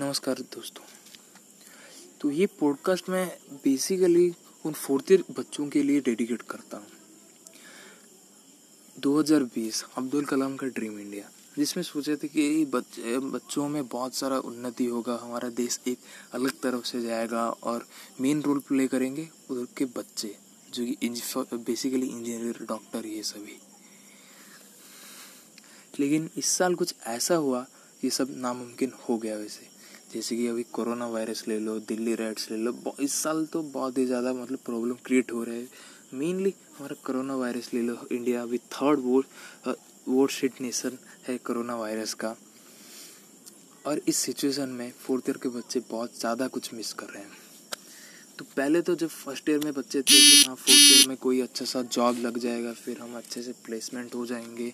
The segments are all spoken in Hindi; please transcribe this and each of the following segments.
नमस्कार दोस्तों। तो ये पॉडकास्ट मैं बेसिकली उन फोर्थ ईयर बच्चों के लिए डेडिकेट करता हूँ। 2020 अब्दुल कलाम का ड्रीम इंडिया जिसमें सोचे थे कि बच्चे बच्चों में बहुत सारा उन्नति होगा, हमारा देश एक अलग तरफ़ से जाएगा और मेन रोल प्ले करेंगे उधर के बच्चे, जो कि बेसिकली इंजीनियर डॉक्टर ये सभी। लेकिन इस साल कुछ ऐसा हुआ, ये सब नामुमकिन हो गया वैसे। जैसे कि अभी कोरोना वायरस ले लो, दिल्ली रेड्स ले लो इस साल तो बहुत ही ज़्यादा मतलब प्रॉब्लम क्रिएट हो रहे हैं। मेनली हमारा कोरोना वायरस ले लो इंडिया अभी थर्ड वो वोट शीट नेशन है कोरोना वायरस का। और इस सिचुएशन में फोर्थ ईयर के बच्चे बहुत ज़्यादा कुछ मिस कर रहे हैं। तो पहले तो जब फ़र्स्ट ईयर में बच्चे थे कि हाँ फोर्थ ईयर में कोई अच्छा सा जॉब लग जाएगा, फिर हम अच्छे से प्लेसमेंट हो जाएँगे,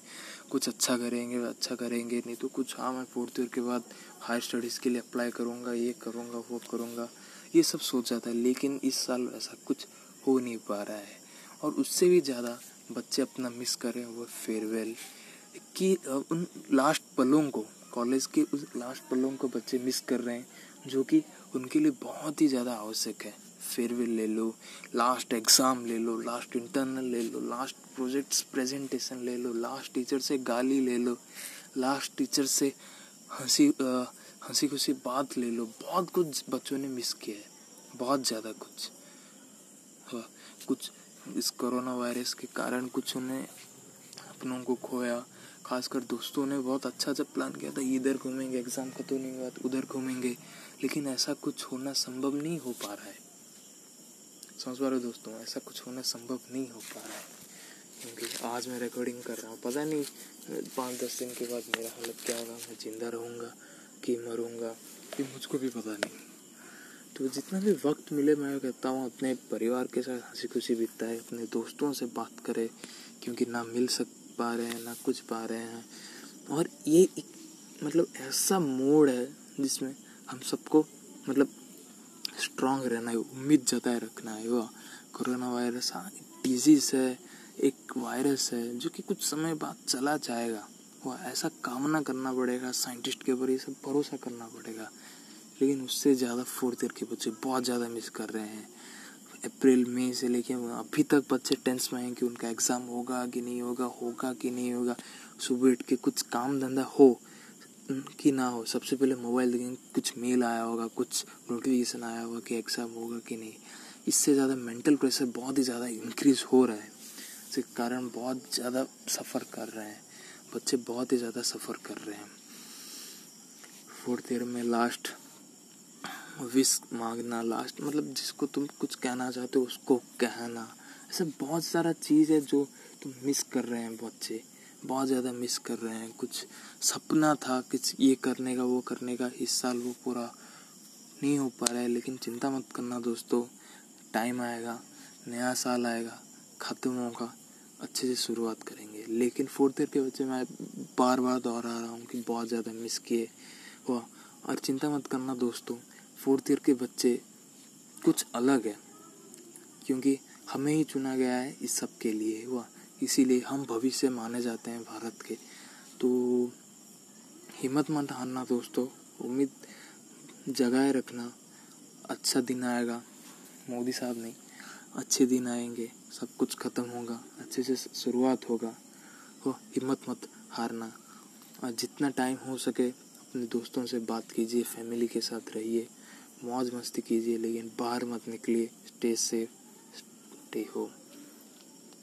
कुछ अच्छा करेंगे अच्छा करेंगे, नहीं तो कुछ हाँ मैं फोर्थ ईयर के बाद हायर स्टडीज़ के लिए अप्लाई करूँगा, ये करूँगा, वो करूँगा, ये सब सोचा था लेकिन इस साल ऐसा कुछ हो नहीं पा रहा है। और उससे भी ज़्यादा बच्चे अपना मिस कर वो फेयरवेल कि उन लास्ट पलों को कॉलेज के उस लास्ट पलों को बच्चे मिस कर रहे हैं, जो कि उनके लिए बहुत ही ज़्यादा आवश्यक है। फेयरवेल ले लो लास्ट एग्ज़ाम ले लो लास्ट इंटरनल ले लो लास्ट प्रोजेक्ट्स प्रेजेंटेशन ले लो लास्ट टीचर से गाली ले लो लास्ट टीचर से हँसी हँसी खुशी बात ले लो। बहुत कुछ बच्चों ने मिस किया है, बहुत ज़्यादा कुछ। हाँ कुछ इस कोरोना वायरस के कारण कुछ उन्हें अपनों को खोया, खासकर दोस्तों ने बहुत अच्छा जब प्लान किया था, इधर घूमेंगे एग्ज़ाम खत्म नहीं हुआ तो उधर घूमेंगे, लेकिन ऐसा कुछ होना संभव नहीं हो पा रहा है। समझ पा रहे हो दोस्तों, ऐसा कुछ होना संभव नहीं हो पा रहा है। क्योंकि आज मैं रिकॉर्डिंग कर रहा हूँ। पता नहीं, पाँच दस दिन के बाद मेरा हालत क्या होगा, मैं ज़िंदा रहूँगा कि मरूँगा, ये मुझको भी पता नहीं। तो जितना भी वक्त मिले, मैं कहता हूँ, अपने परिवार के साथ हँसी खुशी बीतता है अपने दोस्तों से बात करें, क्योंकि ना मिल सक पा रहे हैं, ना कुछ पा रहे हैं। और ये एक मतलब ऐसा मोड है जिसमें हम सबको मतलब स्ट्रांग रहना है, उम्मीद जताए रखना है। वह कोरोना वायरस डिज़ीज़ है, एक वायरस है, जो कि कुछ समय बाद चला जाएगा। वह ऐसा कामना करना पड़ेगा साइंटिस्ट के ऊपर ये सब भरोसा करना पड़ेगा। लेकिन उससे ज़्यादा फोर्थ ईयर के बच्चे बहुत ज़्यादा मिस कर रहे हैं। अप्रैल मई से लेके अभी तक बच्चे टेंस में हैं कि उनका एग्ज़ाम होगा कि नहीं होगा होगा कि नहीं होगा। सुबह उठ के कुछ काम धंधा हो कि ना हो। सबसे पहले मोबाइल देखेंगे कुछ मेल आया होगा, कुछ नोटिफिकेशन आया होगा कि एग्ज़ाम होगा कि नहीं। इससे ज़्यादा मेंटल प्रेशर बहुत ही ज़्यादा इंक्रीज हो रहा है। इसके कारण बहुत ज़्यादा सफ़र कर रहे हैं। बच्चे बहुत ही ज़्यादा सफ़र कर रहे हैं। फोर्थ ईयर में लास्ट विश मांगना लास्ट मतलब जिसको तुम कुछ कहना चाहते हो, उसको कहना। ऐसा बहुत सारा चीज़ है जो तुम मिस कर रहे हैं बच्चे। बहुत ज़्यादा मिस कर रहे हैं। कुछ सपना था कुछ ये करने का, वो करने का, इस साल वो पूरा नहीं हो पा रहा है। लेकिन चिंता मत करना दोस्तों टाइम आएगा, नया साल आएगा, ख़त्म होगा, अच्छे से शुरुआत करेंगे। लेकिन फोर्थ ईयर के बच्चे मैं बार बार दोहरा रहा हूँ कि बहुत ज़्यादा मिस किए हुआ। और चिंता मत करना दोस्तों फोर्थ ईयर के बच्चे कुछ अलग है, क्योंकि हमें ही चुना गया है इस सब के लिए हुआ। इसीलिए हम भविष्य माने जाते हैं भारत के। तो हिम्मत मत हारना दोस्तों, उम्मीद जगाए रखना। अच्छा दिन आएगा, मोदी साहब नहीं। अच्छे दिन आएँगे, सब कुछ ख़त्म होगा, अच्छे से शुरुआत होगा। हो, हिम्मत मत हारना। और जितना टाइम हो सके, अपने दोस्तों से बात कीजिए फैमिली के साथ रहिए, मौज मस्ती कीजिए, लेकिन बाहर मत निकलिए स्टे सेफ़ स्टे होम